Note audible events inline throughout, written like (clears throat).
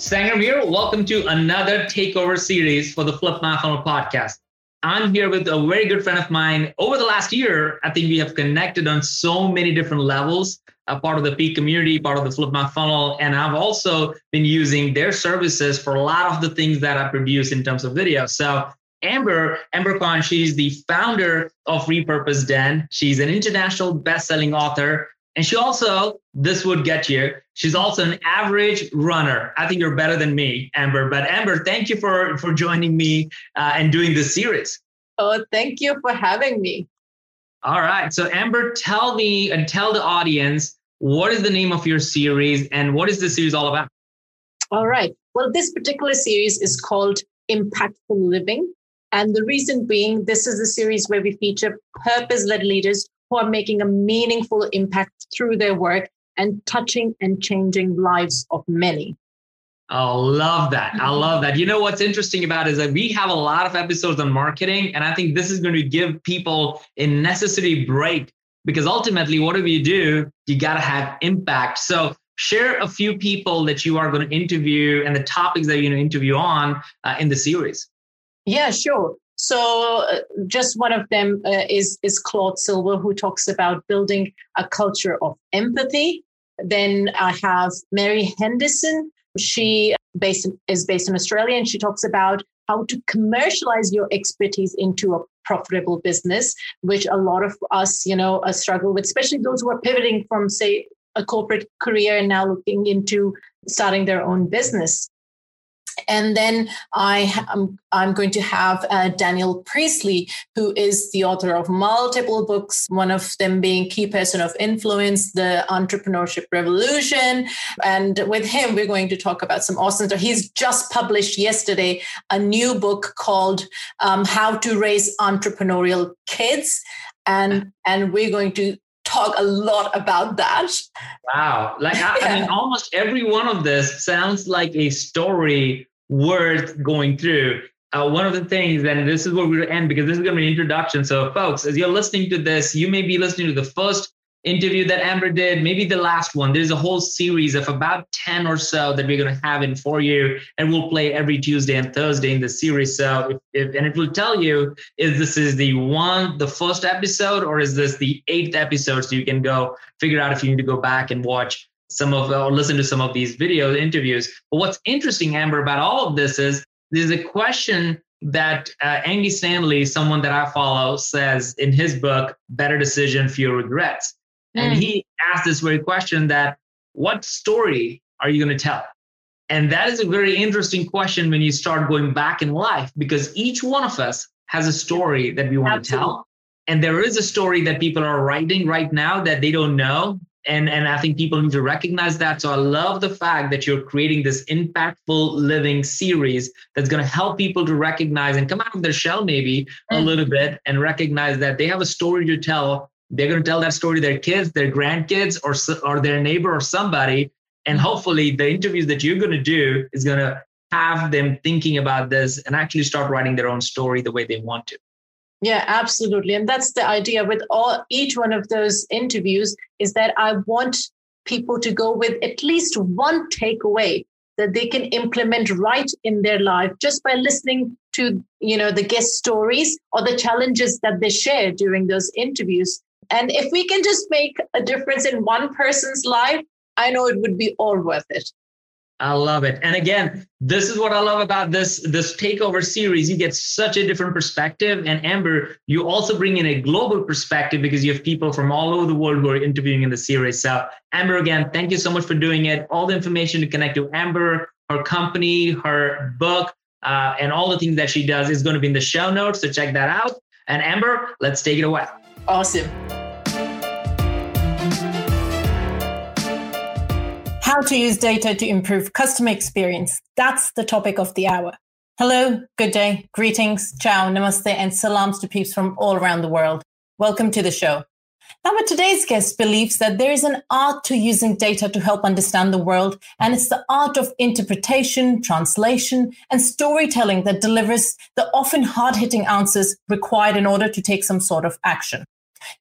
Sangram here. Welcome to another takeover series for the Flip My Funnel podcast. I'm here with a very good friend of mine. Over the last year, I think we have connected on so many different levels. A part of the Peak community, part of the Flip My Funnel, and I've also been using their services for a lot of the things that I produce in terms of video. So Amber, Amber Khan, she's the founder of Repurpose Den. She's an international best-selling author. And she also, this would get you, she's also an average runner. I think you're better than me, Amber. But Amber, thank you for, for joining me uh, and doing this series. Oh, thank you for having me. All right. So, Amber, tell me and tell the audience what is the name of your series and what is this series all about? All right. Well, this particular series is called Impactful Living. And the reason being, this is a series where we feature purpose led leaders who are making a meaningful impact through their work and touching and changing lives of many. I love that. I love that. You know what's interesting about is that we have a lot of episodes on marketing, and I think this is going to give people a necessary break because ultimately, whatever you do, you got to have impact. So, share a few people that you are going to interview and the topics that you're going to interview on uh, in the series. Yeah, sure. So, uh, just one of them uh, is is Claude Silver, who talks about building a culture of empathy. Then I have Mary Henderson. She based is based in Australia, and she talks about how to commercialize your expertise into a profitable business, which a lot of us, you know, struggle with, especially those who are pivoting from, say, a corporate career and now looking into starting their own business. And then I am I'm going to have uh, Daniel Priestley, who is the author of multiple books, one of them being Key Person of Influence, The Entrepreneurship Revolution. And with him, we're going to talk about some awesome stuff. He's just published yesterday a new book called um, How to Raise Entrepreneurial Kids. And, and we're going to talk a lot about that. Wow. Like, I, (laughs) yeah. I mean, almost every one of this sounds like a story worth going through. Uh, one of the things, and this is where we're going to end because this is going to be an introduction. So, folks, as you're listening to this, you may be listening to the first interview that Amber did, maybe the last one. There's a whole series of about 10 or so that we're going to have in for you, and we'll play every Tuesday and Thursday in the series. So, if, if, and it will tell you if this is the one, the first episode, or is this the eighth episode? So you can go figure out if you need to go back and watch some of or listen to some of these video interviews. But what's interesting, Amber, about all of this is there's a question that uh, Andy Stanley, someone that I follow, says in his book, Better Decision, Fewer Regrets. Mm. And he asked this very question that what story are you going to tell? And that is a very interesting question when you start going back in life because each one of us has a story that we want Absolutely. to tell. And there is a story that people are writing right now that they don't know and and i think people need to recognize that so i love the fact that you're creating this impactful living series that's going to help people to recognize and come out of their shell maybe a mm. little bit and recognize that they have a story to tell they're going to tell that story to their kids their grandkids or or their neighbor or somebody and mm. hopefully the interviews that you're going to do is going to have them thinking about this and actually start writing their own story the way they want to yeah, absolutely. And that's the idea with all each one of those interviews is that I want people to go with at least one takeaway that they can implement right in their life just by listening to you know the guest stories or the challenges that they share during those interviews and if we can just make a difference in one person's life i know it would be all worth it I love it. And again, this is what I love about this this takeover series. You get such a different perspective. And Amber, you also bring in a global perspective because you have people from all over the world who are interviewing in the series. So, Amber, again, thank you so much for doing it. All the information to connect to Amber, her company, her book, uh, and all the things that she does is going to be in the show notes. So check that out. And Amber, let's take it away. Awesome. How to use data to improve customer experience. That's the topic of the hour. Hello, good day, greetings, ciao, namaste, and salams to peeps from all around the world. Welcome to the show. Now, today's guest believes that there is an art to using data to help understand the world, and it's the art of interpretation, translation, and storytelling that delivers the often hard hitting answers required in order to take some sort of action.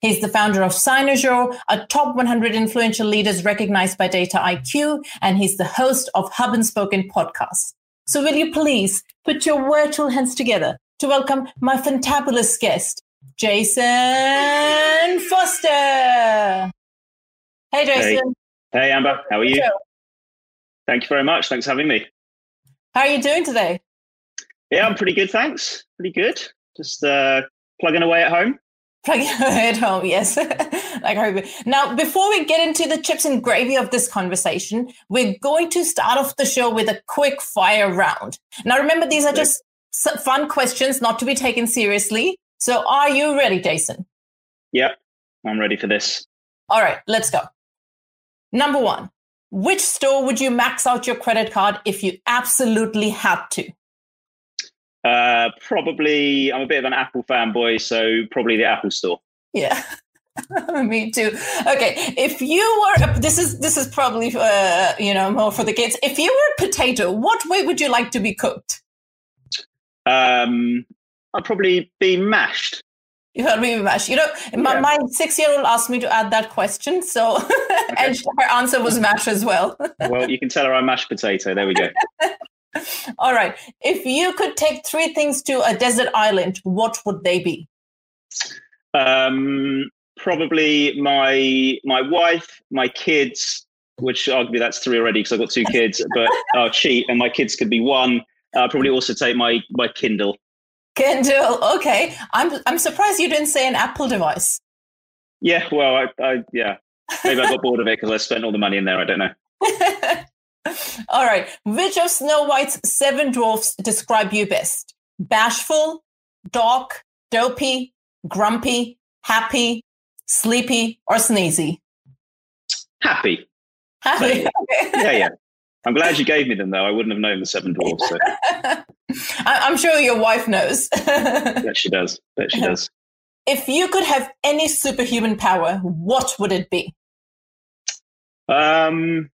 He's the founder of Cynozure, a top 100 influential leaders recognized by Data IQ, and he's the host of Hub and Spoken podcast. So will you please put your virtual hands together to welcome my fantabulous guest, Jason Foster. Hey, Jason. Hey, hey Amber. How are you? Thank you very much. Thanks for having me. How are you doing today? Yeah, I'm pretty good. Thanks. Pretty good. Just uh, plugging away at home. At (laughs) home, yes. (laughs) like now, before we get into the chips and gravy of this conversation, we're going to start off the show with a quick fire round. Now, remember, these are just fun questions, not to be taken seriously. So are you ready, Jason? Yep, I'm ready for this. All right, let's go. Number one, which store would you max out your credit card if you absolutely had to? Uh, probably, I'm a bit of an Apple fanboy, so probably the Apple Store. Yeah. (laughs) Me too. Okay, if you were this is this is probably uh, you know more for the kids. If you were a potato, what way would you like to be cooked? Um, I'd probably be mashed. You heard me mashed. You know, my, yeah. my six-year-old asked me to add that question, so (laughs) okay. and her answer was mash as well. well, you can tell her I'm mashed potato. There we go. (laughs) All right. If you could take three things to a desert island, what would they be? Um, probably my my wife, my kids, which arguably that's three already because I've got two (laughs) kids, but I'll cheat and my kids could be one. I'll probably also take my my Kindle. Kindle. Okay, I'm I'm surprised you didn't say an Apple device. Yeah, well, I, I yeah, maybe I got bored of it because I spent all the money in there. I don't know. (laughs) (laughs) all right, which of Snow White's seven dwarfs describe you best? Bashful, doc, dopey, grumpy, happy, sleepy, or sneezy? Happy. Happy. yeah, yeah. I'm glad you gave me them, though. I wouldn't have known the seven dwarfs. So. (laughs) I'm sure your wife knows. (laughs) Bet she does. Bet she does. If you could have any superhuman power, what would it be? Um,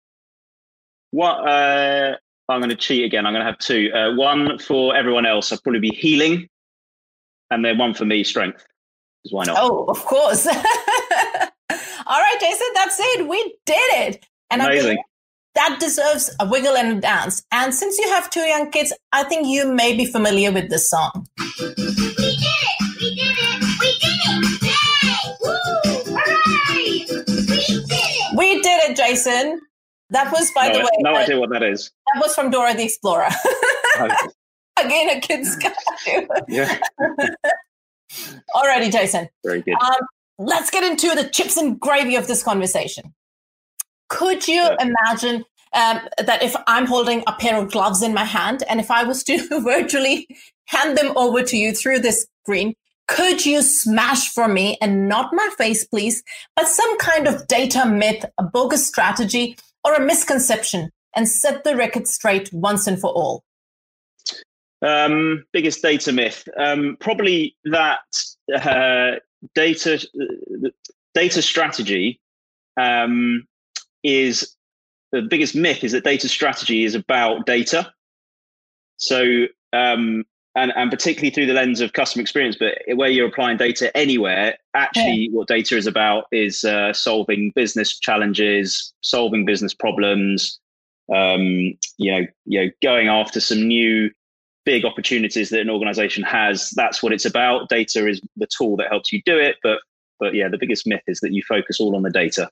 what? Uh, I'm going to cheat again. I'm going to have two. Uh, one for everyone else. I'll probably be healing, and then one for me, strength. Because why not? Oh, of course. (laughs) All right, Jason. That's it. We did it. And Amazing that deserves a wiggle and a dance. And since you have two young kids, I think you may be familiar with this song. We did it! We did it! We did it! Yay! Woo! Hooray! We did it! We did it, Jason. That was, by no, the way, no uh, idea what that is. That was from Dora the Explorer. (laughs) (laughs) Again, a kid's cartoon. yeah. (laughs) Alrighty, Jason. Very good. Um, let's get into the chips and gravy of this conversation. Could you yeah. imagine um, that if I'm holding a pair of gloves in my hand and if I was to virtually hand them over to you through this screen, could you smash for me and not my face, please, but some kind of data myth, a bogus strategy, or a misconception and set the record straight once and for all? Um, biggest data myth, um, probably that uh, data uh, data strategy um, is the biggest myth is that data strategy is about data. So, um, and, and particularly through the lens of customer experience, but where you're applying data anywhere, actually, yeah. what data is about is uh, solving business challenges, solving business problems. Um, you know, you know, going after some new big opportunities that an organization has. That's what it's about. Data is the tool that helps you do it, but but yeah, the biggest myth is that you focus all on the data.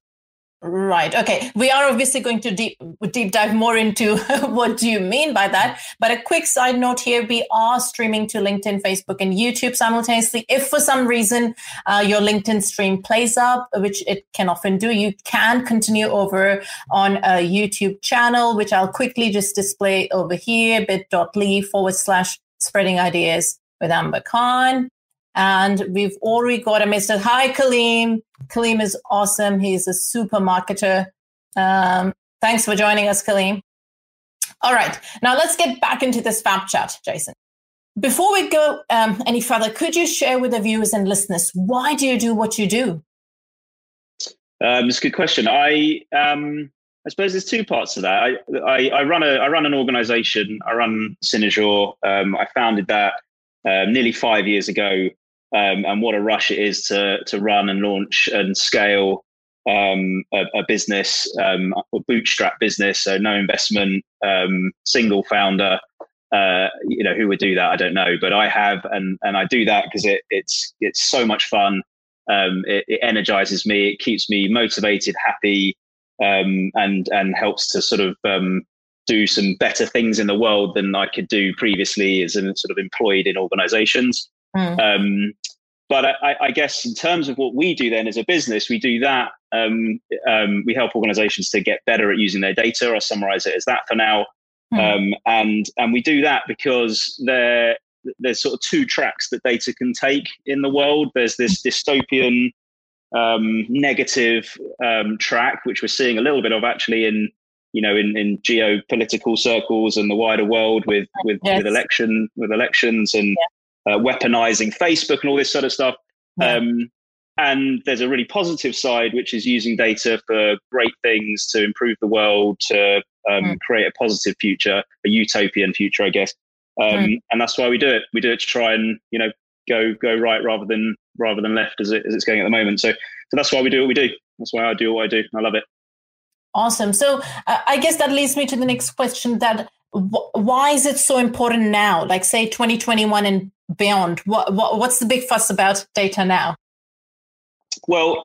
Right. Okay. We are obviously going to deep deep dive more into (laughs) what do you mean by that. But a quick side note here: we are streaming to LinkedIn, Facebook, and YouTube simultaneously. If for some reason uh, your LinkedIn stream plays up, which it can often do, you can continue over on a YouTube channel, which I'll quickly just display over here: bit.ly forward slash spreading ideas with Amber Khan. And we've already got a Mr. Hi, Kaleem. Kaleem is awesome. He's a super marketer. Um, thanks for joining us, Kaleem. All right, now let's get back into this fab chat, Jason. Before we go um, any further, could you share with the viewers and listeners why do you do what you do? Um, it's a good question. I um, I suppose there's two parts to that. I, I, I run a I run an organisation. I run Cynozure. Um, I founded that um, nearly five years ago, um, and what a rush it is to to run and launch and scale um, a, a, business, um, a bootstrap business, so no investment, um, single founder. Uh, you know who would do that? I don't know, but I have, and and I do that because it, it's it's so much fun. Um, it, it, energizes me. It keeps me motivated, happy, um, and and helps to sort of um, do some better things in the world than I could do previously as an sort of employed in organizations. Mm. But I, I, guess in terms of what we do then as a business, we do that um, um, we help organizations to get better at using their data. I summarize it as that for now. Hmm. Um, and and we do that because there there's sort of two tracks that data can take in the world. There's this dystopian um, negative um, track, which we're seeing a little bit of actually in you know in, in geopolitical circles and the wider world with with, yes. with election with elections and yeah. Uh, weaponizing Facebook and all this sort of stuff. Yeah. Um, and there's a really positive side, which is using data for great things to improve the world, to um, mm. create a positive future, a utopian future, I guess. Um, mm. And that's why we do it. We do it to try and you know go go right rather than rather than left as, it, as it's going at the moment. So so that's why we do what we do. That's why I do what I do. I love it. Awesome. So uh, I guess that leads me to the next question. That w- why is it so important now? Like say 2021 and beyond. What, what what's the big fuss about data now? Well,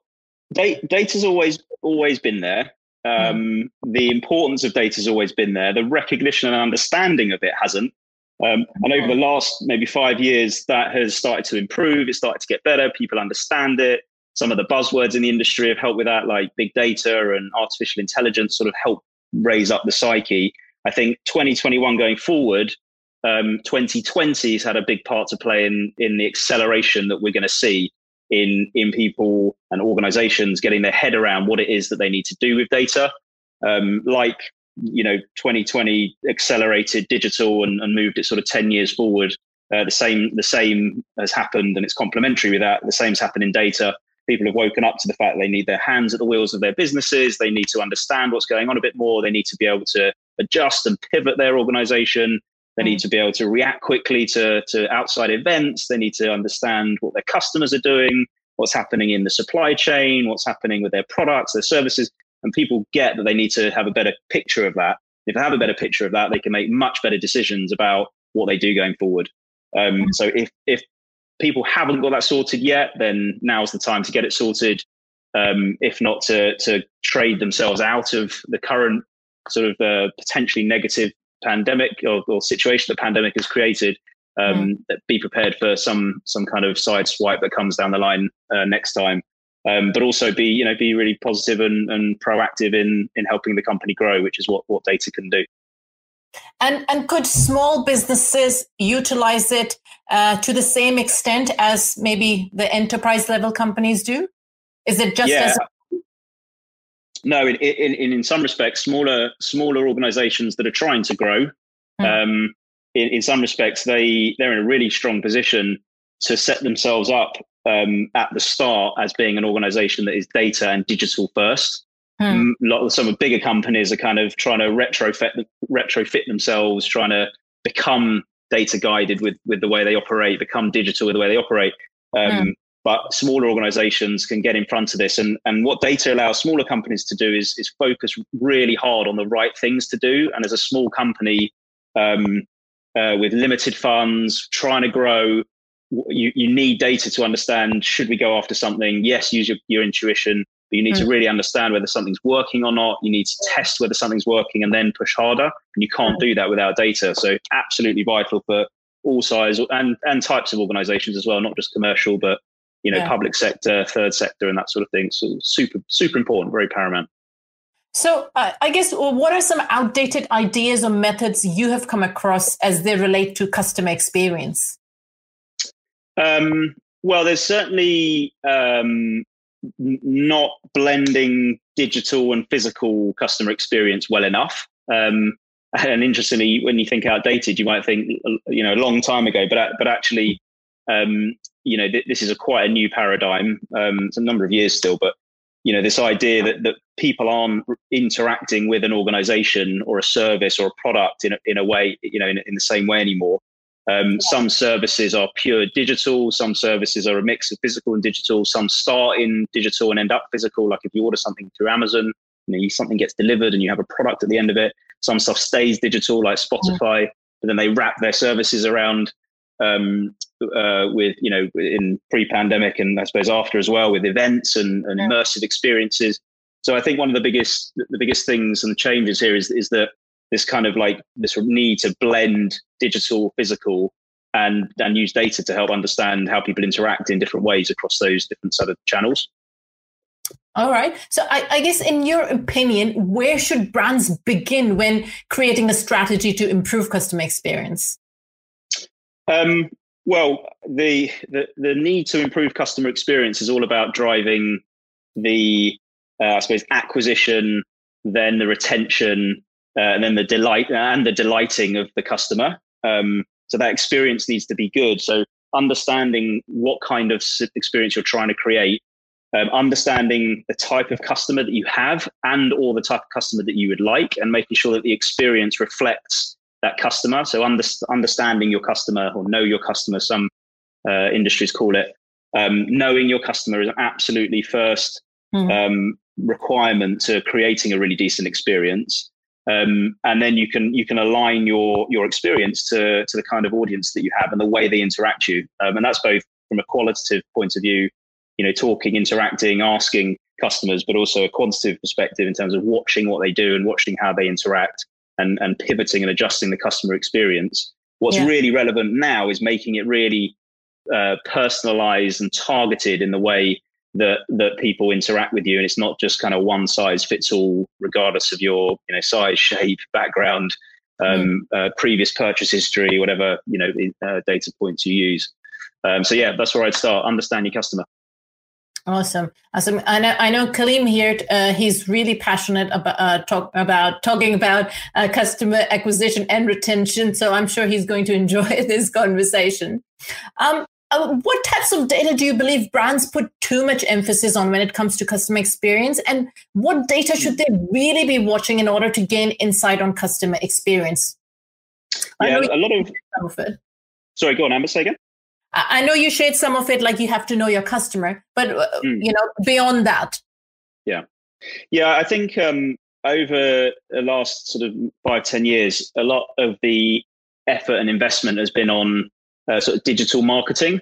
data, data's always always been there. Um, mm. The importance of data has always been there. The recognition and understanding of it hasn't. Um, and over the last maybe five years, that has started to improve. It's started to get better. People understand it. Some of the buzzwords in the industry have helped with that, like big data and artificial intelligence, sort of help raise up the psyche. I think 2021 going forward, um, 2020 has had a big part to play in in the acceleration that we're going to see in in people and organizations getting their head around what it is that they need to do with data. Um, like you know 2020 accelerated digital and, and, moved it sort of 10 years forward uh, the same the same has happened and it's complementary with that. The same's happened in data. People have woken up to the fact they need their hands at the wheels of their businesses. They need to understand what's going on a bit more. They need to be able to adjust and pivot their organization they need mm. to be able to react quickly to, to outside events. They need to understand what their customers are doing, what's happening in the supply chain, what's happening with their products, their services. And people get that they need to have a better picture of that. If they have a better picture of that, they can make much better decisions about what they do going forward. Um, mm. so if, if people haven't got that sorted yet, then now's the time to get it sorted. Um, if not to, to trade themselves out of the current sort of uh, potentially negative pandemic or, or situation the pandemic has created, um, mm. be prepared for some some kind of side swipe that comes down the line uh, next time. Um, but also be you know be really positive and, and proactive in in helping the company grow, which is what what data can do. And and could small businesses utilize it uh, to the same extent as maybe the enterprise level companies do? Is it just yeah. as no, in, in, in, some respects, smaller smaller organisations that are trying to grow, mm. um, in, in some respects, they they're in a really strong position to set themselves up um, at the start as being an organisation that is data and digital first. Mm. lot of some of bigger companies are kind of trying to retrofit retrofit themselves, trying to become data guided with with the way they operate, become digital with the way they operate. Um, mm but smaller organizations can get in front of this. And, and what data allows smaller companies to do is, is focus really hard on the right things to do. And as a small company um, uh, with limited funds, trying to grow, you, you need data to understand should we go after something? Yes, use your, your intuition, but you need mm. to really understand whether something's working or not. You need to test whether something's working and then push harder. And you can't mm. do that without data. So, absolutely vital for all size and, and types of organizations as well, not just commercial, but you know, yeah. public sector, third sector, and that sort of thing. So super, super important, very paramount. So uh, I guess what are some outdated ideas or methods you have come across as they relate to customer experience? Um, well, there's certainly um, not blending digital and physical customer experience well enough. Um, (laughs) and interestingly, when you think outdated, you might think you know a long time ago, but but actually, um, you know, th- this is a quite a new paradigm. Um, it's a number of years still, but you know, this idea that that people aren't interacting with an organization or a service or a product in a, in a way, you know, in, in the same way anymore. Um, some services are pure digital. Some services are a mix of physical and digital. Some start in digital and end up physical. Like if you order something through Amazon, you know, something gets delivered and you have a product at the end of it. Some stuff stays digital, like Spotify, but then they wrap their services around um, uh, with you know in pre-pandemic and I suppose after as well with events and, and immersive experiences. So I think one of the biggest the biggest things and changes here is is that this kind of like this need to blend digital, physical, and and use data to help understand how people interact in different ways across those different set of channels. All right. So I, I, guess in your opinion, where should brands begin when creating a strategy to improve customer experience? Um, well, the, the the need to improve customer experience is all about driving the uh, I suppose acquisition, then the retention, uh, and then the delight and the delighting of the customer. Um, so that experience needs to be good. So understanding what kind of experience you're trying to create, um, understanding the type of customer that you have and or the type of customer that you would like, and making sure that the experience reflects that customer. So under, understanding your customer or know your customer, some uh, industries call it. Um, knowing your customer is an absolutely first mm. um, requirement to creating a really decent experience. Um, and then you can you can align your your experience to to the kind of audience that you have and the way they interact you. Um, and that's both from a qualitative point of view, you know, talking, interacting, asking customers, but also a quantitative perspective in terms of watching what they do and watching how they interact and, and pivoting and adjusting the customer experience. What's yeah. really relevant now is making it really uh, personalized and targeted in the way that that people interact with you, and it's not just kind of one size fits all, regardless of your you know size, shape, background, um, mm. uh, previous purchase history, whatever you know uh, data points you use. Um, so yeah, that's where I'd start. Understand your customer. Awesome, awesome. I know, I know Kaleem here. Uh, he's really passionate about uh, talk about talking about uh, customer acquisition and retention. So I'm sure he's going to enjoy (laughs) this conversation. Um, uh, what types of data do you believe brands put too much emphasis on when it comes to customer experience, and what data should they really be watching in order to gain insight on customer experience? Yeah, a lot of. of. Sorry, go on, Amber. Say again. I know you shared some of it, like you have to know your customer, but mm. you know beyond that. Yeah, yeah. I think um, over the last sort of five ten years, a lot of the effort and investment has been on uh, sort of digital marketing,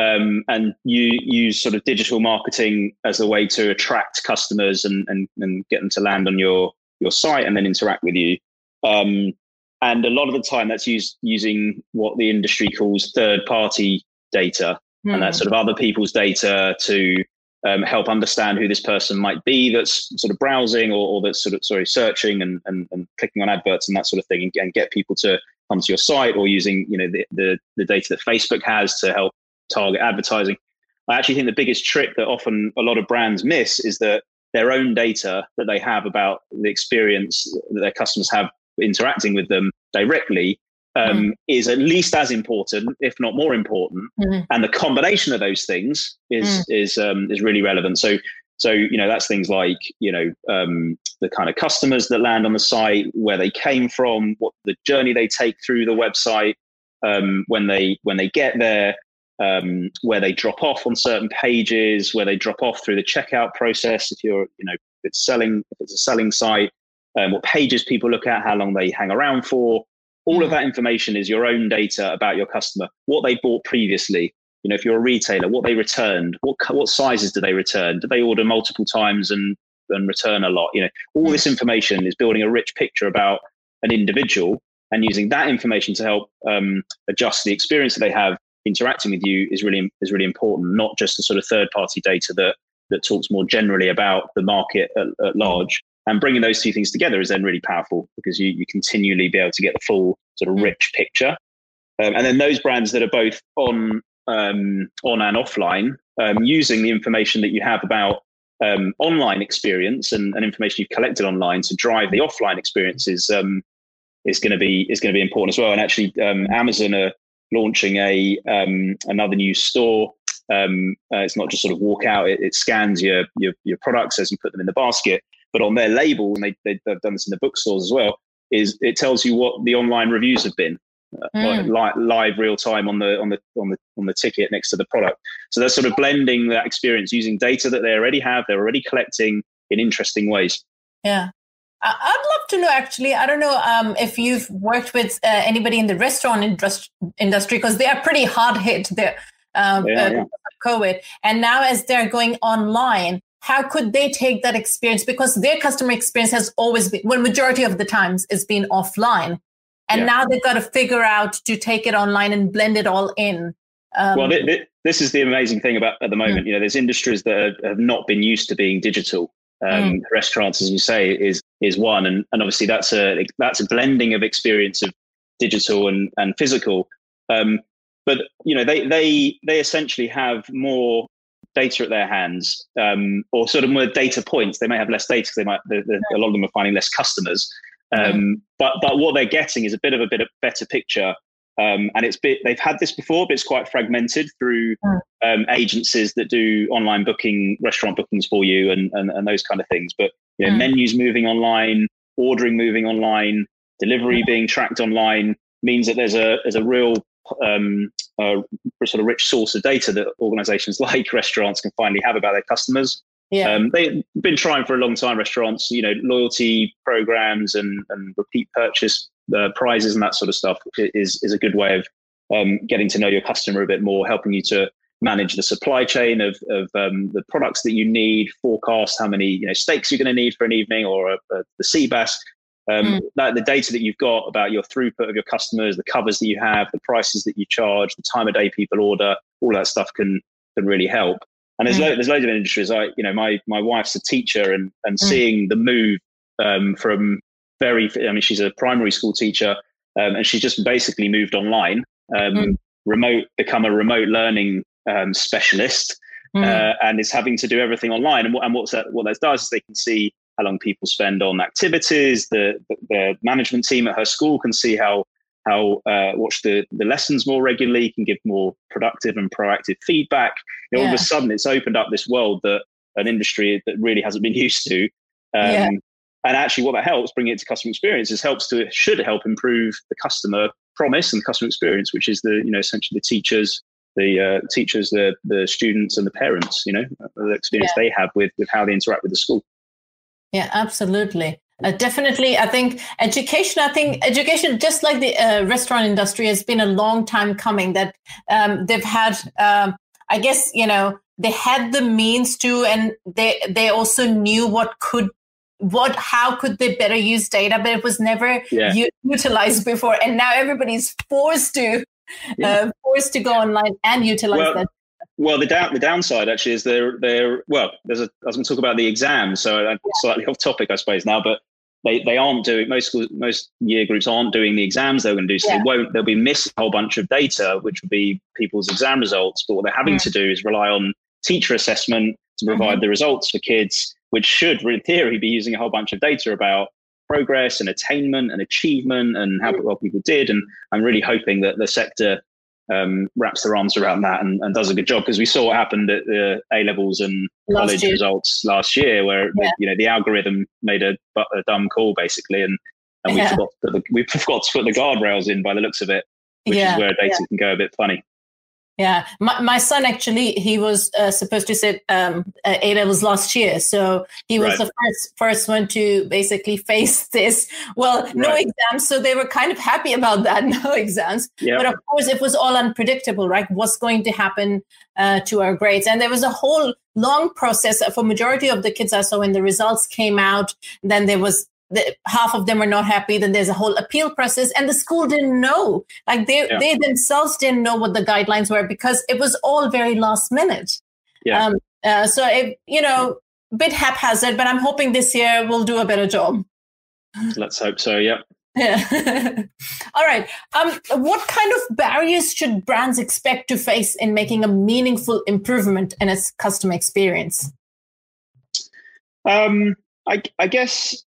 um, and you use sort of digital marketing as a way to attract customers and and, and get them to land on your your site and then interact with you. Um, and a lot of the time that's used using what the industry calls third party data mm. and that's hmm. sort of other people's data to um, help understand who this person might be that's sort of browsing or, or that's sort of sorry searching and, and, and, clicking on adverts and that sort of thing and, and, get people to come to your site or using you know the, the, the data that facebook has to help target advertising i actually think the biggest trick that often a lot of brands miss is that their own data that they have about the experience that their customers have interacting with them directly um, mm. is at least as important, if not more important. Mm. And the combination of those things is mm. is um, is really relevant. So so you know that's things like you know um, the kind of customers that land on the site, where they came from, what the journey they take through the website, um, when they when they get there, um, where they drop off on certain pages, where they drop off through the checkout process. If you're you know if it's selling if it's a selling site, um, what pages people look at, how long they hang around for. All of mm. that information is your own data about your customer, what they bought previously. You know, if you're a retailer, what they returned, what what sizes do they return? Do they order multiple times and and return a lot? You know, all this information is building a rich picture about an individual, and using that information to help um, adjust the experience that they have interacting with you is really is really important. Not just the sort of third party data that that talks more generally about the market at, at large, and bringing those two things together is then really powerful because you, you continually be able to get the full sort of mm. rich picture. Um, and then those brands that are both on um, on and offline, um, using the information that you have about um, online experience and, and, information you've collected online to drive the offline experiences um, is going to be is going to be important as well. And actually, um, Amazon are launching a um, another new store. Um, uh, it's not just sort of walk out; it, it scans your, your your products as you put them in the basket. But on their label, and they, they have done this in the bookstores as well, is it tells you what the online reviews have been. Uh, mm. live, live real time on the on the on the on the ticket next to the product. So they're sort of blending that experience using data that they already have, they're already collecting in interesting ways. Yeah, I'd love to know actually. I don't know um, if you've worked with uh, anybody in the restaurant industry because they are pretty hard hit there um, yeah, uh, yeah. COVID. And now, as they're going online, how could they take that experience? Because their customer experience has always been, well, majority of the times, it's been offline. And yeah. now they've got to figure out to take it online and blend it all in. Um, well, th- th- this is the amazing thing about at the moment. Mm. You know, there's industries that are, have not been used to being digital. Um, mm. Restaurants, as you say, is is one, and and obviously that's a that's a blending of experience of digital and and physical. Um, but you know, they they they essentially have more data at their hands, um, or sort of more data points. They may have less data because they might they're, they're, a lot of them are finding less customers. Um, but but what they're getting is a bit of a bit of better picture um, and it's bit, they've had this before, but it's quite fragmented through hmm. um, agencies that do online booking, restaurant bookings for you, and and, and those kind of things. But you know, mm. menus moving online, ordering moving online, delivery mm. being tracked online means that there's a there's a real um, a sort of rich source of data that organisations (laughs) like restaurants can finally have about their customers. Yeah. Um, they've been trying for a long time. Restaurants, you know, loyalty programs and and repeat purchase uh, prizes and that sort of stuff is is a good way of um, getting to know your customer a bit more, helping you to manage the supply chain of, of um, the products that you need, forecast how many you know steaks you're going to need for an evening or a, a, the sea bass. Um, mm. that, the data that you've got about your throughput of your customers, the covers that you have, the prices that you charge, the time of day people order, all that stuff can can really help. And there's mm. lo- there's loads of industries. I you know my my wife's a teacher, and and mm. seeing the move um, from very, I mean, she's a primary school teacher um, and she's just basically moved online, um, mm. remote, become a remote learning um, specialist. Mm. Uh, and is having to do everything online. And what, and what's that, what that does is they can see how long people spend on activities. The, the, management team at her school can see how how uh, watch the the lessons more regularly, can give more productive and proactive feedback. You know, yeah. All of a sudden, it's opened up this world that an industry that really hasn't been (laughs) used to. Um, yeah and actually what that helps bring it to customer experience is helps to should help improve the customer promise and customer experience which is the you know essentially the teachers the uh, teachers the the students and the parents you know the experience yeah. they have with with how they interact with the school yeah absolutely uh, definitely i think education i think education just like the uh, restaurant industry has been a long time coming that um, they've had um, i guess you know they had the means to and they they also knew what could what how could they better use data but it was never yeah. u- utilized before and now everybody's forced to yeah. uh, forced to go online and utilize well, that well the down the downside actually is they're they're well there's a i was going to talk about the exams so i'm yeah. slightly (laughs) off topic i suppose now but they, they aren't doing most schools, most year groups aren't doing the exams they're going to do so they won't they'll be missing a whole bunch of data which will be people's exam results but what they're having to do is rely on teacher assessment to provide mm-hmm. the results for kids which should, in theory, be using a whole bunch of data about progress and attainment and achievement and how well people did. And I'm really hoping that the sector um, wraps their arms around that and, and does a good job because we saw what happened at the A levels and last college year. results last year, where yeah. you know the algorithm made a, a dumb call basically, and and we forgot to put the, we forgot to put the guardrails in by the looks of it, which yeah. is where data yeah. can go a bit funny. Yeah, my, my son actually he was uh, supposed to sit um, A levels last year, so he was right. the first first one to basically (laughs) face this. Well, right. no exams, so they were kind of happy about (laughs) that, no exams. Yep. But of course, it was all unpredictable, right? What's going to happen uh, to our grades? And there was a whole long process for majority of the kids I saw when the results came out. Then there was the, half of them are not happy then there's a whole appeal process and the school didn't know like they yeah. they themselves didn't know what the guidelines were because it was all very last minute yeah. Um, uh, so it, you know a bit haphazard but i'm hoping this year we'll do a better job let's hope so yeah yeah. (laughs) all right um, what kind of barriers should brands expect to face in making a meaningful improvement in its customer experience um, I, I guess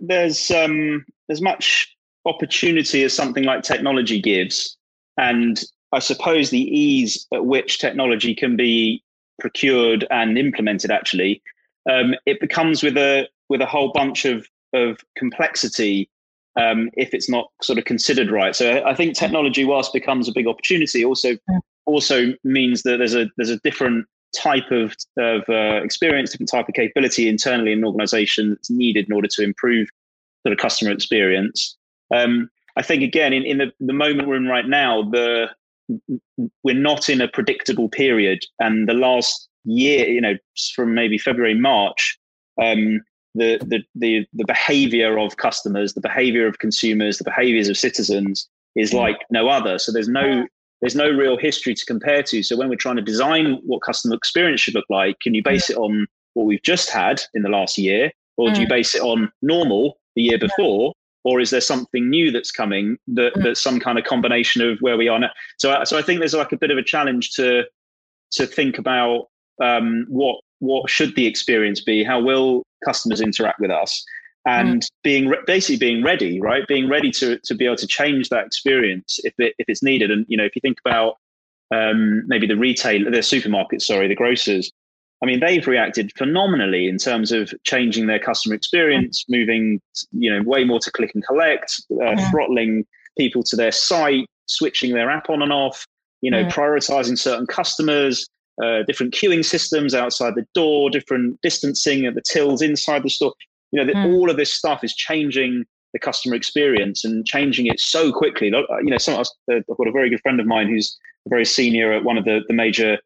there's um, there's much opportunity as something like technology gives, and I suppose the ease at which technology can be procured and implemented, actually, um, it becomes with a with a whole bunch of of complexity um, if it's not sort of considered right. So I think technology, whilst becomes a big opportunity, also also means that there's a there's a different type of of uh, experience, different type of capability internally in an organization that's needed in order to improve sort of customer experience. Um, I think again in, in the, the moment we're in right now, the we're not in a predictable period, and the last year, you know, from maybe February March, um, the, the the the behavior of customers, the behavior of consumers, the behaviors of citizens is mm. like no other. So there's no there's no real history to compare to. So when we're trying to design what customer experience should look like, can you base it on what we've just had in the last year, or do you mm. base it on normal the year before? Or is there something new that's coming that, mm. that's some kind of combination of where we are now? So, so I think there's like a bit of a challenge to to think about um, what what should the experience be? How will customers interact with us? And mm. being re- basically being ready, right? Being ready to to be able to change that experience if it, if it's needed. And you know, if you think about um, maybe the retail, the supermarkets, sorry, the grocers. I mean, they've reacted phenomenally in terms of changing their customer experience, mm. moving, you know, way more to click and collect, uh, mm. throttling people to their site, switching their app on and off, you know, prioritizing certain customers, uh, different queuing systems outside the door, different distancing at the tills inside the store. You know, mm. all of this stuff is changing the customer experience and changing it so quickly. You know, some, uh, I've got a very good friend of mine who's very senior at one of the, the major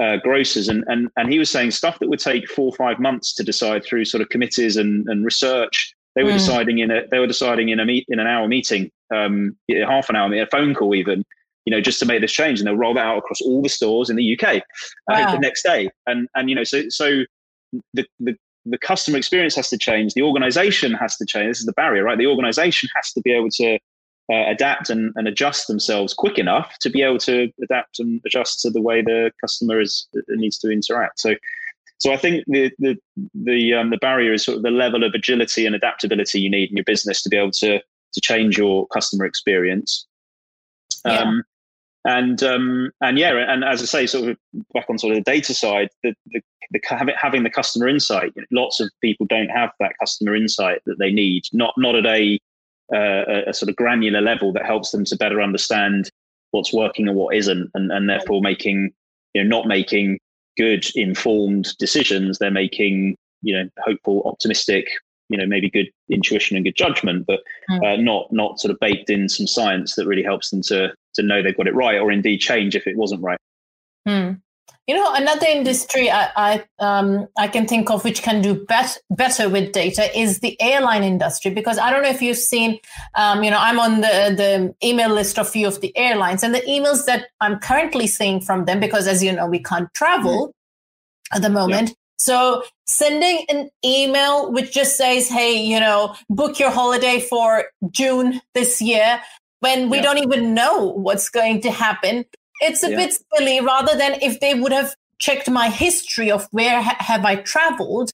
uh, grocers, and, and and he was saying stuff that would take four or five months to decide through sort of committees and, and research. They were mm. deciding in a they were deciding in a meet in an hour meeting, um, half an hour, a phone call even you know, just to make this change, and they'll roll that out across all the stores in the UK wow. uh, the next day. And and you know, so so the, the the customer experience has to change. The organization has to change. This is the barrier, right? The organization has to be able to uh, adapt and, and adjust themselves quick enough to be able to adapt and adjust to the way the customer is needs to interact. So, so I think the the the um, the barrier is sort of the level of agility and adaptability you need in your business to be able to to change your customer experience. Yeah. And um, and yeah, and as I say, sort of back on sort of the data side, the, the, the having the customer insight. Lots of people don't have that customer insight that they need. Not not at a, uh, a sort of granular level that helps them to better understand what's working and what isn't, and and therefore making you know not making good informed decisions. They're making you know hopeful, optimistic, you know maybe good intuition and good judgment, but hmm. uh, not not sort of baked in some science that really helps them to to know they've got it right, or indeed change if it wasn't right. Hmm. You know, another industry I I, um, I can think of which can do bet- better with data is the airline industry because I don't know if you've seen, um, you know, I'm on the the email list of few of the airlines and the emails that I'm currently seeing from them because as you know we can't travel mm-hmm. at the moment. Yeah. So sending an email which just says, hey, you know, book your holiday for June this year when we yeah. don't even know what's going to happen. It's a yeah. bit silly rather than if they would have checked my history of where ha- have I traveled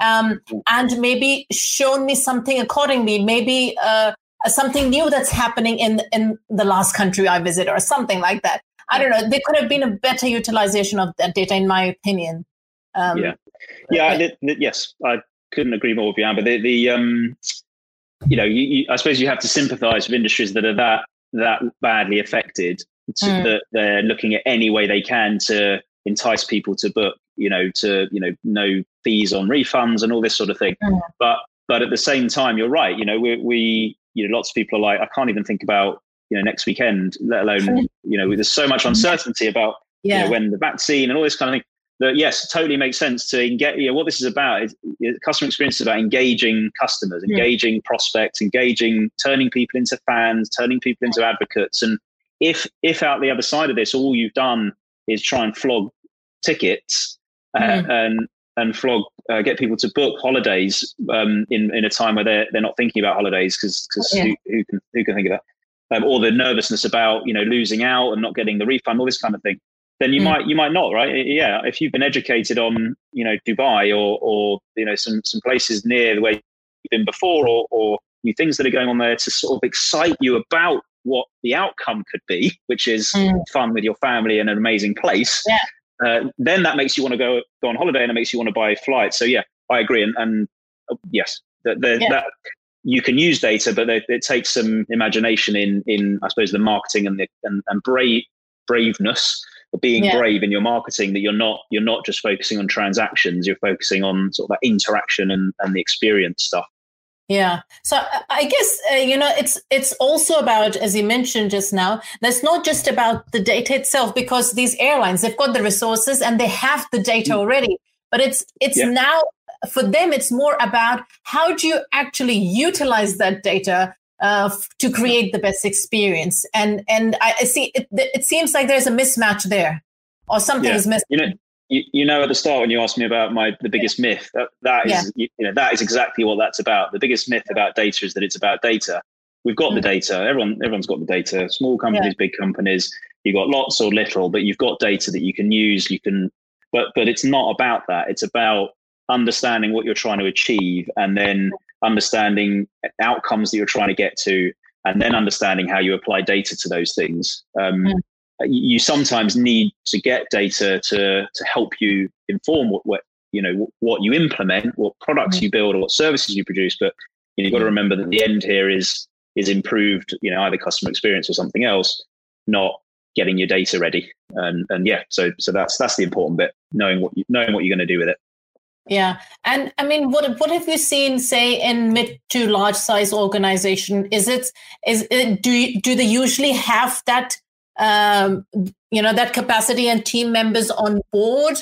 um, and maybe shown me something accordingly, maybe uh, something new that's happening in, in the last country I visit or something like that. I don't know. There could have been a better utilization of that data, in my opinion. Um, yeah, yeah, the, the, yes, I couldn't agree more with you, But the, the um, you know, you, you, I suppose you have to sympathise with industries that are that that badly affected, to, mm. that they're looking at any way they can to entice people to book. You know, to you know, no fees on refunds and all this sort of thing. Mm. But but at the same time, you're right. You know, we we you know, lots of people are like, I can't even think about you know next weekend, let alone (laughs) you know, there's so much uncertainty about yeah. you know, when the vaccine and all this kind of thing that yes, totally makes sense to engage. You know, what this is about is, is customer experience is about engaging customers, engaging yeah. prospects, engaging, turning people into fans, turning people into advocates. And if if out the other side of this, all you've done is try and flog tickets uh, and and flog uh, get people to book holidays um, in in a time where they're they're not thinking about holidays because because yeah. who, who, can who can think of that um, or the nervousness about you know losing out and not getting the refund all this kind of thing then you mm. might you might not, right? Yeah, if you've been educated on you know Dubai or or you know some some places near where you've been before, or or new things that are going on there to sort of excite you about what the outcome could be, which is mm. fun with your family and an amazing place, yeah. uh, then that makes you want to go go on holiday and it makes you want to buy flights. So yeah, I agree. And, and uh, yes, that, yeah. that you can use data, but it, it, takes some imagination in in I suppose the marketing and the and, and brave braveness being yeah. brave in your marketing that you're not you're not just focusing on transactions you're focusing on sort of that interaction and, and the experience stuff yeah. So I guess uh, you know it's it's also about as you mentioned just now. That's not just about the data itself because these airlines they've got the resources and they have the data mm. already. But it's it's yeah. now for them it's more about how do you actually utilize that data uh, to create the best experience. And and I, I see it, it seems like there's a mismatch there, or something yeah. is missing. You know, you, you know at the start when you asked me about my the biggest myth that, that is yeah. you, know that is exactly what that's about the biggest myth about data is that it's about data we've got mm. the data everyone everyone's got the data small companies yeah. big companies you've got lots or little but you've got data that you can use you can but but it's not about that it's about understanding what you're trying to achieve and then understanding outcomes that you're trying to get to and then understanding how you apply data to those things um, mm you sometimes need to get data to to help you inform what, what you know what you implement, what products mm-hmm. you build, or what services you produce. But you know, you've got to remember that the end here is is improved, you know, either customer experience or something else, not getting your data ready. And and yeah, so so that's that's the important bit, knowing what you knowing what you're going to do with it. Yeah, and I mean, what what have you seen, say, in mid to large size organization? Is it is it, do do they usually have that um, you know that capacity and team members on board?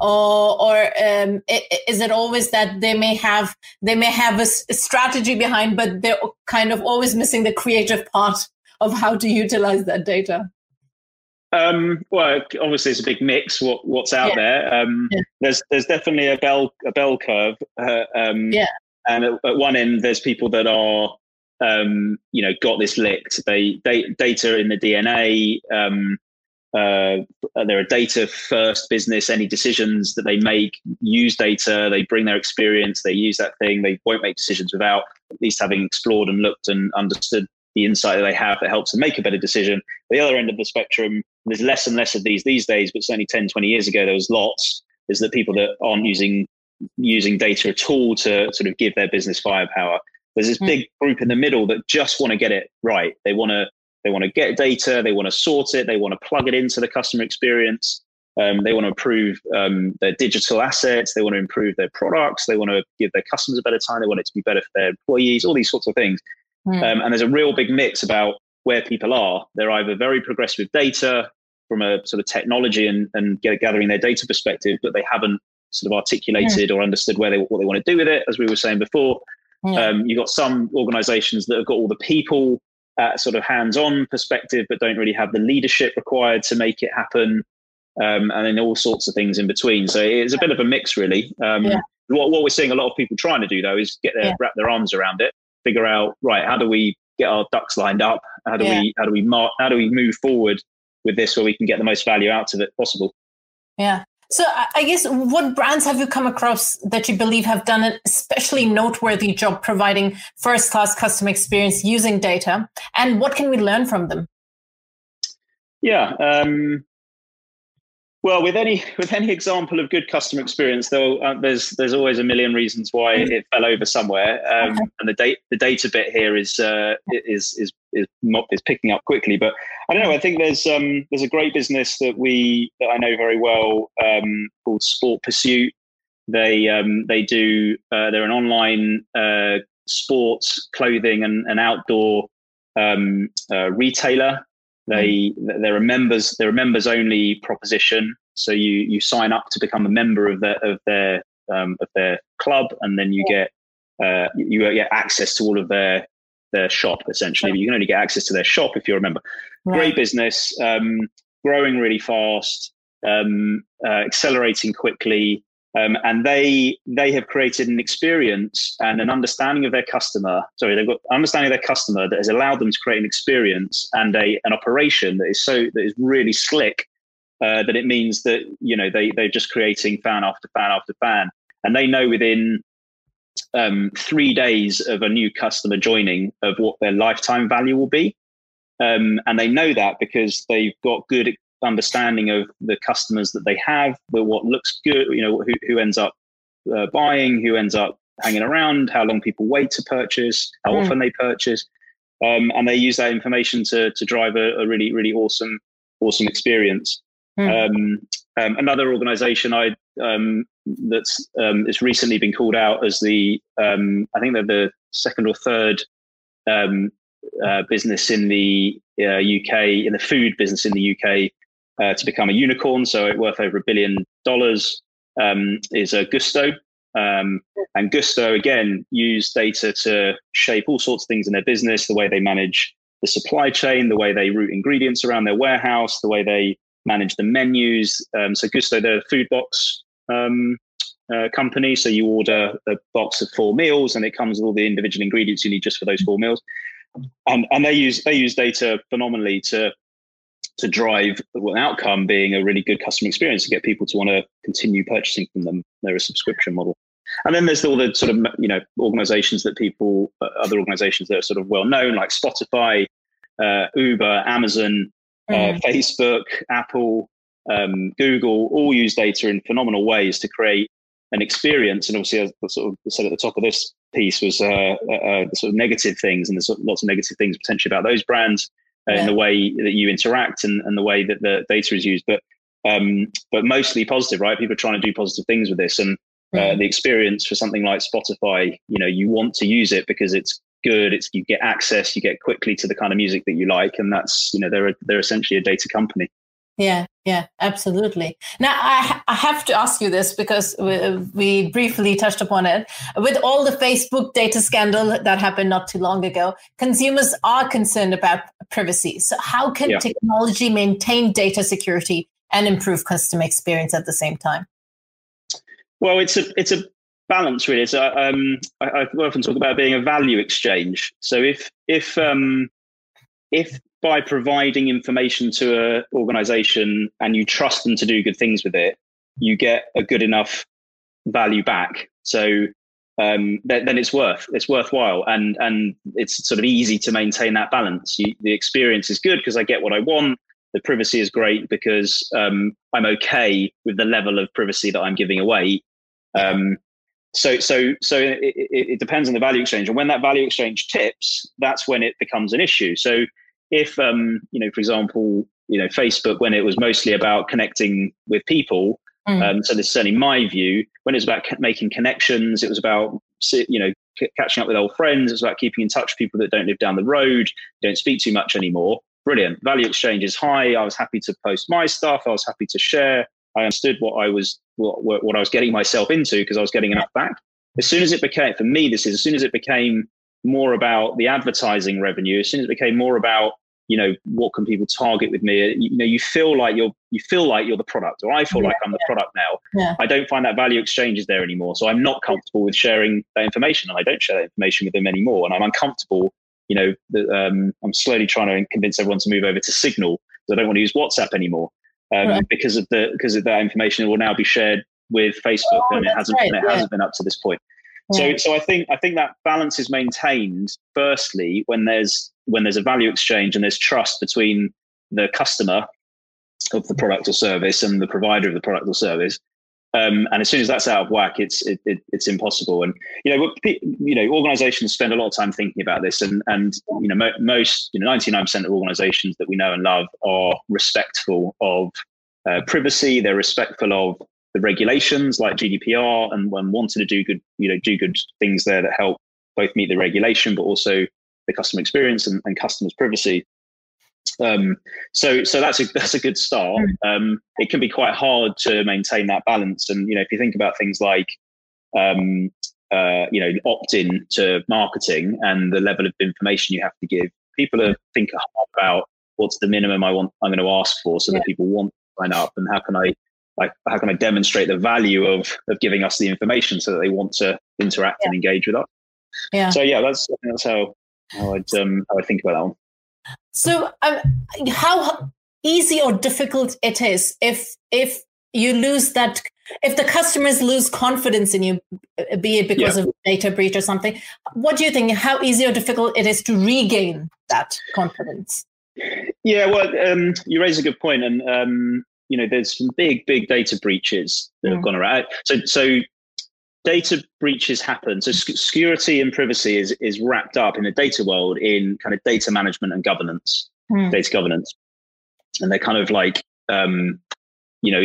Or or um, is it always that they may have they may have a strategy behind but they're kind of always missing the creative part of how to utilize that data um, well, obviously it's a big mix. What what's out yeah. there? Um, yeah. There's there's definitely a bell a bell curve. Uh, um, yeah. And at, at, one end, there's people that are um, you know, got this licked. They, they data in the DNA. Um, uh, they're a data first business. Any decisions that they make use data. They bring their experience. They use that thing. They won't make decisions without at least having explored and looked and understood the insight that they have that helps them make a better decision. The other end of the spectrum, there's less and less of these these days, but certainly 10, 20 years ago, there was lots. Is that people that aren't using using data at all to sort of give their business firepower. There's this mm. big group in the middle that just want to get it right. They want to they want to get data, they want to sort it, they want to plug it into the customer experience. Um, they want to improve um, their digital assets. They want to improve their products. They want to give their customers a better time. They want it to be better for their employees. All these sorts of things. Mm. Um, and there's a real big mix about where people are. They're either very progressed with data from a sort of technology and, and get, gathering their data perspective, but they haven't sort of articulated mm. or understood where they what they want to do with it. As we were saying before, yeah. Um, you've got some organizations that have got all the people at sort of hands-on perspective, but don't really have the leadership required to make it happen. Um, and then all sorts of things in between. So it's a bit of a mix, really. Um, yeah. what, what, we're seeing a lot of people trying to do, though, is get their yeah. wrap their arms around it, figure out right how do we get our ducks lined up, how do we how do we mark, how do we move forward with this where we can get the most value out of it possible. Yeah, so I guess what brands have you come across that you believe have done an especially noteworthy job providing first class customer experience using data? And what can we learn from them? Yeah. Um, well, with any (laughs) with any example of good customer experience, though, uh, there's there's always a million reasons why mm. it fell over somewhere, um, and the date the data bit here is uh, is is is not is picking up quickly. But I don't know. I think there's um, there's a great business that we that I know very well um, called Sport Pursuit. They um, they do uh, they're an online uh, sports clothing and, and outdoor um, uh, retailer. They mm. they're a members they're a members only proposition. So you you sign up to become a member of their of their um, of their club, and then you get uh, you get access to all of their their shop essentially. But you can only get access to their shop if you're a member. Right. Great business, um, growing really fast, um, uh, accelerating quickly. Um, and they they have created an experience and an understanding of their customer. Sorry, they've got understanding of their customer that has allowed them to create an experience and a an operation that is so that is really slick uh, that it means that you know they they're just creating fan after fan after fan, and they know within um, three days of a new customer joining of what their lifetime value will be. Um, and they know that because they've got good understanding of the customers that they have, what looks good, you know, who, who ends up uh, buying, who ends up hanging around, how long people wait to purchase, how mm. often they purchase. Um, and they use that information to, to drive a, a really, really awesome, awesome experience. Mm. Um, another organization I um, that's um, it's recently been called out as the um, I think they're the second or third um, uh, business in the uh, UK in the food business in the UK uh, to become a unicorn, so worth over a billion dollars. Um, is a Gousto. um, and Gousto, again use data to shape all sorts of things in their business, the way they manage the supply chain, the way they route ingredients around their warehouse, the way they manage the menus. Um, so Gousto, the food box um, uh, company. So you order a box of four meals, and it comes with all the individual ingredients you need just for those four meals. And and they use they use data phenomenally to to drive an outcome being a really good customer experience to get people to want to continue purchasing from them. They're a subscription model. And then there's all the sort of you know organizations that people, uh, other organizations that are sort of well known, like Spotify, uh, Uber, Amazon, uh, mm. Facebook, Apple, um, Google, all use data in phenomenal ways to create an experience. And obviously, as I sort of said at the top of this piece, was uh, uh, uh the sort of negative things, and there's lots of negative things potentially about those brands yeah. in the way that you interact and, and the way that the data is used. But um, but mostly positive, right? People are trying to do positive things with this, and uh, the experience for something like Spotify, you know, you want to use it because it's good. It's you get access, you get quickly to the kind of music that you like, and that's you know they're they're essentially a data company. Yeah, yeah, absolutely. Now, I, I have to ask you this because we, we, briefly touched upon it. With all the Facebook data scandal that happened not too long ago, consumers are concerned about privacy. So, how can yeah. technology maintain data security and improve customer experience at the same time? Well, it's a it's a balance really. So, um, I, I often talk about being a value exchange. So, if if um, if by providing information to an organization and you trust them to do good things with it, you get a good enough value back. So um, then, it's worth it's worthwhile, and and it's sort of easy to maintain that balance. You, the experience is good because I get what I want. The privacy is great because um, I'm okay with the level of privacy that I'm giving away. Um, so so so it, it, it depends on the value exchange, and when that value exchange tips, that's when it becomes an issue. So if um, you know, for example, you know, Facebook when it was mostly about connecting with people. Mm. Um, so this is certainly my view. When it was about making connections, it was about you know c- catching up with old friends. It was about keeping in touch with people that don't live down the road, don't speak too much anymore. Brilliant. Value exchange is high. I was happy to post my stuff. I was happy to share. I understood what I was what, what I was getting myself into because I was getting enough back. As soon as it became for me, this is as soon as it became more about the advertising revenue, as soon as it became more about you know what can people target with me you, you, know you feel like you're you feel like you're the product or i feel yeah, like i'm the yeah. product now yeah. i don't find that value exchange is there anymore so i'm not comfortable with sharing that information and i don't share that information with them anymore and i'm uncomfortable you know the, um, i'm slowly trying to convince everyone to move over to signal because i don't want to use whatsapp anymore um, right. because of the because of that information will now be shared with facebook oh, and it hasn't right. it hasn't been up to this point so, so I think I think that balance is maintained. Firstly, when there's when there's a value exchange and there's trust between the customer of the product or service and the provider of the product or service. Um, and as soon as that's out of whack, it's it, it, it's impossible. And you know, you know, organisations spend a lot of time thinking about this, and and you know, mo- most you know, ninety nine percent of organisations that we know and love are respectful of uh, privacy. They're respectful of the regulations like GDPR and when wanting to do good, you know, do good things there that help both meet the regulation but also the customer experience and, and customers' privacy. Um, so, so that's a (laughs) that's a good start. Hmm. Um, it can be quite hard to maintain that balance, and you know, if you think about things like, um, uh, you know, opt-in to marketing and the level of information you have to give, people are thinking about what's the minimum I want I'm going to ask for, so yeah. that people want to sign up, and how can I like how can I demonstrate the value of of giving us the information so that they want to interact yeah. and engage with us? Yeah. So yeah, that's that's how how I'd um how I think about that one. So um, how easy or difficult it is if if you lose that if the customers lose confidence in you be it because yeah. of data breach or something what do you think how easy or difficult it is to regain that confidence yeah well um, you raise a good point and um, you know there's some big big data breaches that mm. have gone around so so data breaches happen so security and privacy is is wrapped up in the data world in kind of data management and governance mm. data governance and they're kind of like um, you know,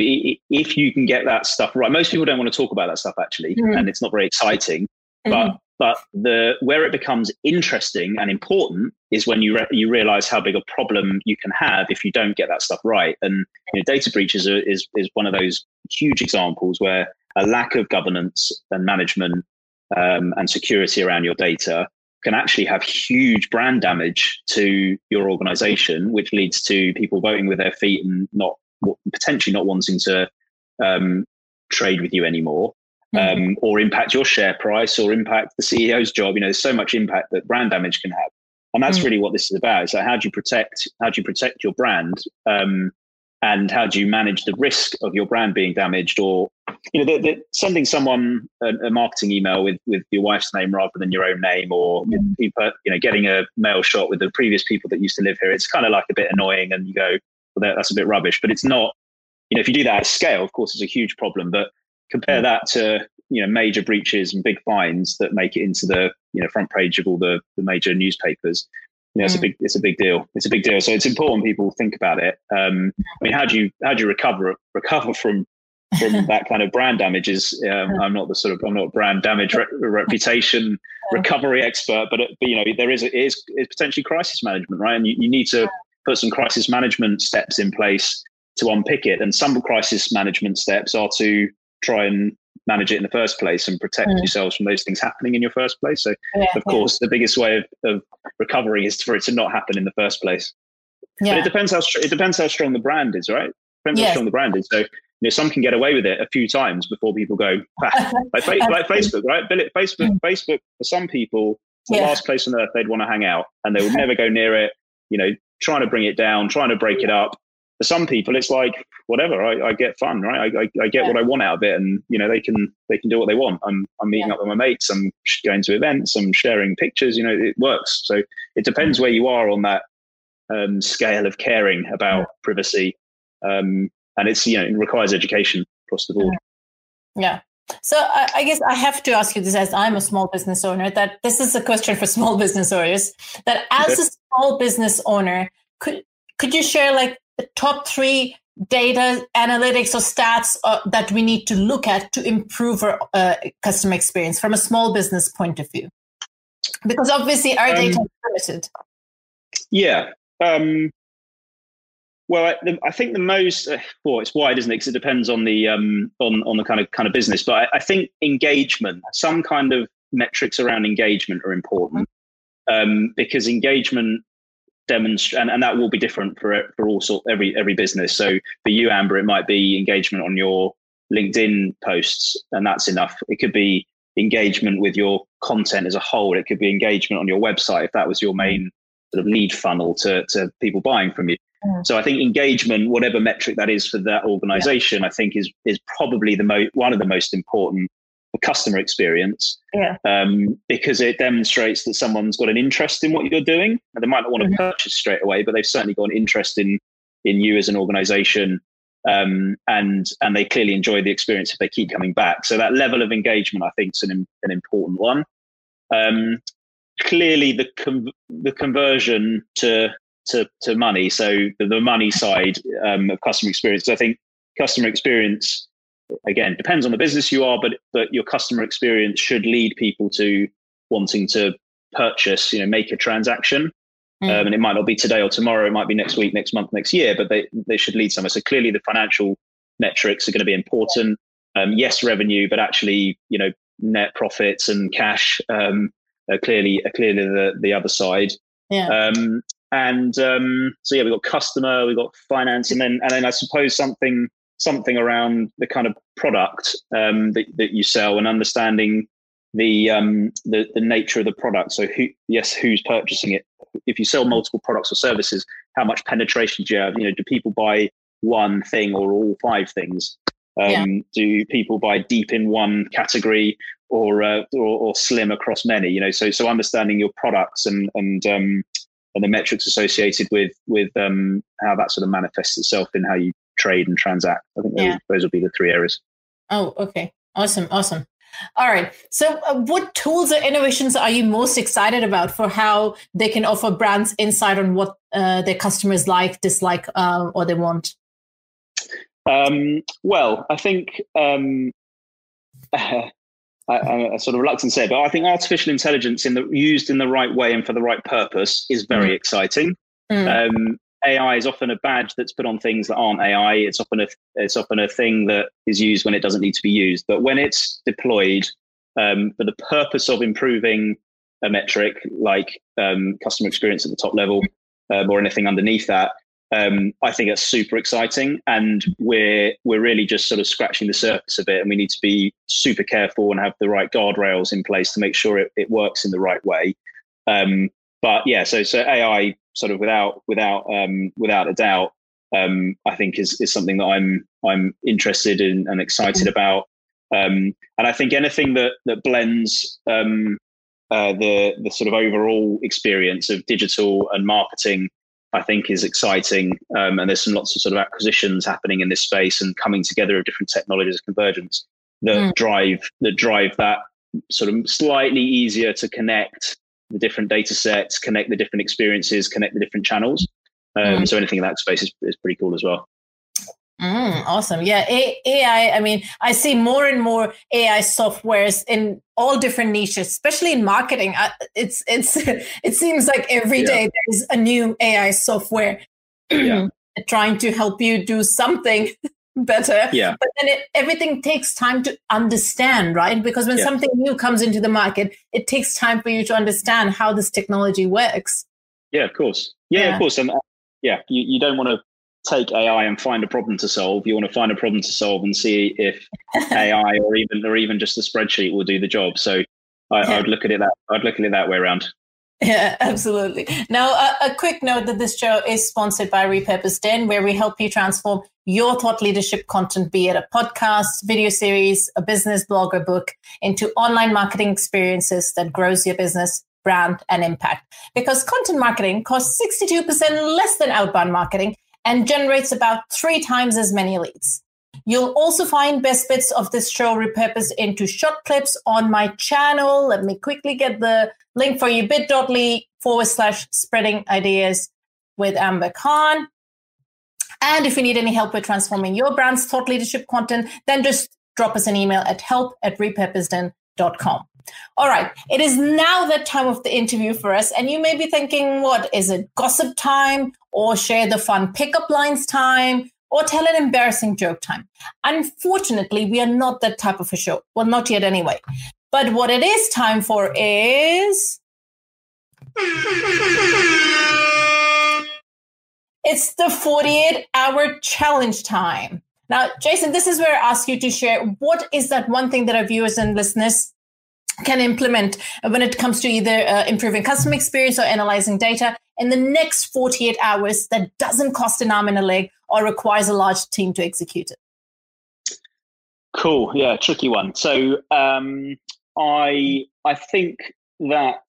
if you can get that stuff right, most people don't want to talk about that stuff actually, mm-hmm. and it's not very exciting. Mm-hmm. But but the where it becomes interesting and important is when you re- you realize how big a problem you can have if you don't get that stuff right. And you know, data breaches are, is is one of those huge examples where a lack of governance and management um, and security around your data can actually have huge brand damage to your organization, which leads to people voting with their feet and not potentially not wanting to um, trade with you anymore. Mm-hmm. Um, or impact your share price or impact the CEO's job. You know, there's so much impact that brand damage can have. And that's mm-hmm. really what this is about. It's like how do you protect how do you protect your brand? Um, and how do you manage the risk of your brand being damaged or you know the, the, sending someone a, a, marketing email with with your wife's name rather than your own name or mm. you know getting a mail shot with the previous people that used to live here it's kind of like a bit annoying and you go well, that's a bit rubbish. But it's not, you know, if you do that at scale, of course, it's a huge problem. But compare mm. that to, you know, major breaches and big fines that make it into the, you know, front page of all the, the major newspapers. You know, it's mm. a big, it's a big deal. It's a big deal. So it's important people think about it. Um, I mean, how do you, how do you recover, recover from, from (laughs) that kind of brand damage is um, I'm not the sort of I'm not brand damage re- (laughs) reputation recovery expert, but, it, but you know there is it is, is potentially crisis management, right? And you, you need to put some crisis management steps in place to unpick it. And some crisis management steps are to try and manage it in the first place and protect mm. yourselves from those things happening in your first place. So, yeah, of course, the biggest way of, of recovering is for it to not happen in the first place. Yeah. But it depends how it depends how strong the brand is, right? Depends yes. how strong the brand is. So, you know, some can get away with it a few times before people go ah, (laughs) like, like Facebook, right? Facebook, mm. Facebook for some people, the yeah. last place on earth they'd want to hang out, and they would (laughs) never go near it. You know, trying to bring it down, trying to break it up. For some people, it's like whatever. I, I get fun, right? I, I, I get yeah. what I want out of it, and you know they can they can do what they want. I'm I'm meeting yeah. up with my mates. I'm going to events. I'm sharing pictures. You know, it works. So it depends where you are on that um, scale of caring about yeah. privacy, um, and it's you know it requires education across the board. Yeah. So I, I, guess I have to ask you this as I'm a small business owner that this is a question for (laughs) small business owners that as a small business owner could could you share like the top three data analytics or stats uh, that we need to look at to improve our uh, customer experience from a small business point of view because obviously our um, data is limited yeah um, well, I, I, think the most uh, well, it's wide, isn't it? Because it depends on the um, on on the kind of kind of business. But I, I think engagement, some kind of metrics around engagement are important um, because engagement demonstrate, and, and that will be different for for all sort every every business. So for you, Amber, it might be engagement on your LinkedIn posts, and that's enough. It could be engagement with your content as a whole. It could be engagement on your website if that was your main sort of lead funnel to to people buying from you. Mm. So I think engagement, whatever metric that is for that organization, yeah. I think is is probably the most one of the most important customer experience. Yeah. Um, because it demonstrates that someone's got an interest in what you're doing. And they might not want to mm-hmm. purchase straight away, but they've certainly got an interest in in you as an organization. Um, and and they clearly enjoy the experience if they keep coming back. So that level of engagement, I think, is an an important one. Um, clearly, the the conversion to to, to money. So the, the money side um, of customer experience. I think customer experience again depends on the business you are, but but your customer experience should lead people to wanting to purchase, you know, make a transaction. Mm. Um, and it might not be today or tomorrow. It might be next week, next month, next year. But they they should lead somewhere. So clearly, the financial metrics are going to be important. Um, yes, revenue, but actually, you know, net profits and cash um, are clearly are clearly the the other side. Yeah. Um, and um, so yeah, we've got customer, we've got finance, and then and then I suppose something something around the kind of product um, that that you sell and understanding the um, the the nature of the product. So who yes, who's purchasing it? If you sell multiple products or services, how much penetration do you have? You know, do people buy one thing or all five things? Um, yeah. Do people buy deep in one category or, uh, or, or slim across many? You know, so so understanding your products and and um, and the metrics associated with with um, how that sort of manifests itself in how you trade and transact. I think yeah. those, those will be the three areas. Oh, okay, awesome, awesome. All right. So, uh, what tools or innovations are you most excited about for how they can offer brands insight on what uh, their customers like, dislike, uh, or they want? Um, well, I think um, (laughs) I, am sort of reluctant to say, but I think artificial intelligence, in the used in the right way and for the right purpose, is very mm. exciting. Mm. Um, AI is often a badge that's put on things that aren't AI. It's often a it's often a thing that is used when it doesn't need to be used. But when it's deployed um, for the purpose of improving a metric like um, customer experience at the top level um, or anything underneath that, um, I think it's super exciting. And we're we're really just sort of scratching the surface of it, and we need to be super careful and have the right guardrails in place to make sure it, it works in the right way. Um, but yeah, so so AI sort of without without um, without a doubt, um, I think is is something that I'm I'm interested in and excited mm-hmm. about. Um, and I think anything that that blends um, uh, the the sort of overall experience of digital and marketing, I think is exciting. Um, and there's some lots of sort of acquisitions happening in this space and coming together of different technologies convergence that mm. drive that drive that sort of slightly easier to connect the different data sets, connect the different experiences, connect the different channels. Um, mm. So anything in that space is, is pretty cool as well. Mm, awesome. Yeah. A- AI, I mean, I see more and more AI softwares in all different niches, especially in marketing. it's, it's, (laughs) it seems like every yeah. day there's a new AI software (clears throat) yeah. trying to help you do something (laughs) better. Yeah. But then it, everything takes time to understand, right? Because when yeah. something new comes into the market, it takes time for you to understand how this technology works. Yeah, of course. Yeah, yeah. of course. And uh, yeah, you, you don't want to take AI and find a problem to solve. You want to find a problem to solve and see if (laughs) AI or even or even just the spreadsheet will do the job. So I, yeah. I'd look at it that I'd look at it that way around. Yeah, (laughs) absolutely. Now, a, a, quick note that this show is sponsored by Repurposed Den, where we help you transform your thought leadership content, be it a podcast, video series, a business blog, or book, into online marketing experiences that grows your business, brand, and impact. Because content marketing costs 62% less than outbound marketing and generates about three times as many leads. You'll also find best bits of this show repurposed into short clips on my channel. Let me quickly get the link for you bit.ly forward slash spreading ideas with Amber Khan. And if you need any help with transforming your brand's thought leadership content, then just drop us an email at help at repurposedin.com. All right, it is now that time of the interview for us. And you may be thinking, what is it, gossip time or share the fun pickup lines time? Or tell an embarrassing joke time. Unfortunately, we are not that type of a show. Well, not yet anyway. But what it is time for is. It's the 48 hour challenge time. Now, Jason, this is where I ask you to share what is that one thing that our viewers and listeners can implement when it comes to either uh, improving customer experience or analyzing data in the next 48 hours that doesn't cost an arm and a leg or requires a large team to execute it? Cool. Yeah, tricky one. So um, I I think that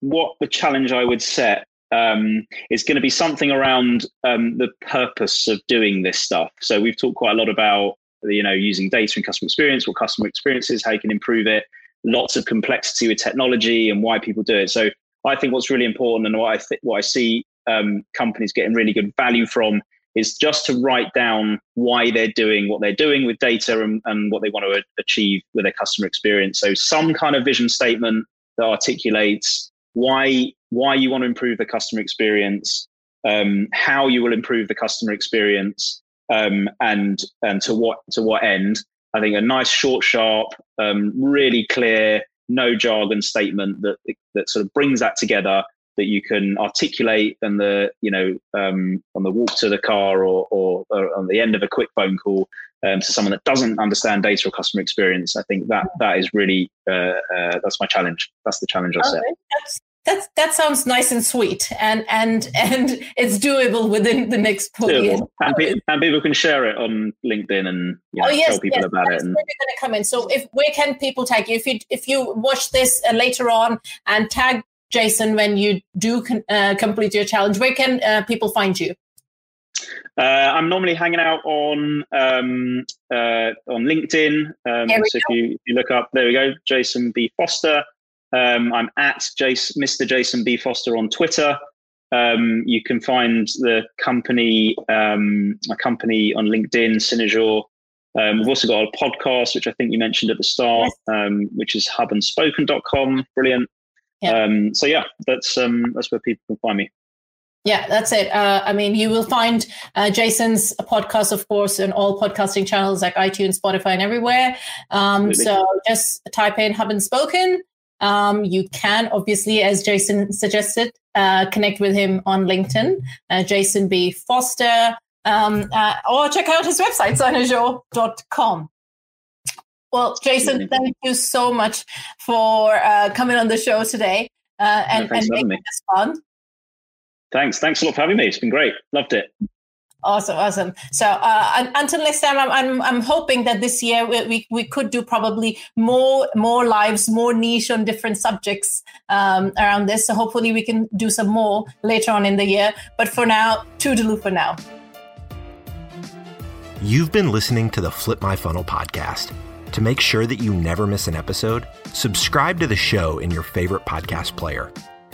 what the challenge I would set um, is going to be something around um, the purpose of doing this stuff. So we've talked quite a lot about you know using data and customer experience, what customer experience is, how you can improve it. Lots of complexity with technology and why people do it. So I think what's really important and what I think what I see um, companies getting really good value from is just to write down why they're doing what they're doing with data and, and what they want to achieve with their customer experience. So some kind of vision statement that articulates why why you want to improve the customer experience, um, how you will improve the customer experience, um, and and to what to what end. I think a nice, short, sharp, um, really clear, no jargon statement that that sort of brings that together that you can articulate and the you know um, on the walk to the car or, or, or, on the end of a quick phone call um, to someone that doesn't understand data or customer experience. I think that that is really uh, uh, that's my challenge. That's the challenge i set. that's That's that sounds nice and sweet, and and (laughs) and it's doable within the next years. And, pe- and, people can share it on LinkedIn and you know, oh, yes, tell people yes, about it. And... to come in. So, if where can people tag you? If you if you watch this uh, later on and tag Jason when you do con- uh, complete your challenge, where can uh, people find you? Uh, I'm normally hanging out on um, uh, on LinkedIn. Um, so if you, if you look up, there we go, Jason B Foster. Um, I'm at Jason, Mr. Jason B Foster on Twitter. Um, you can find the company, um, a company on LinkedIn, Cynozure. Um, we've also got a podcast, which I think you mentioned at the start, um, which is hubandspoken.com. Brilliant. Yeah. Um, so yeah, that's um, that's where people can find me. Yeah, that's it. Uh, I mean, you will find uh, Jason's podcast, of course, on all podcasting channels like iTunes, Spotify, and everywhere. Um, so just type in Hub and Spoken. Um, you can obviously, as Jason suggested, uh, connect with him on LinkedIn, uh, Jason B. Foster, um, uh, or check out his website, cynozure.com. Well, Jason, thank you so much for uh, coming on the show today uh, and, and making this fun. Thanks. Thanks a lot for having me. It's been great. Loved it. Awesome, awesome. So uh, until next time, I'm, I'm, I'm hoping that this year we, we, we, could do probably more more lives, more niche on different subjects um, around this. So hopefully we can do some more later on in the year. But for now, toodaloo for now. You've been listening to the Flip My Funnel podcast. To make sure that you never miss an episode, subscribe to the show in your favorite podcast player.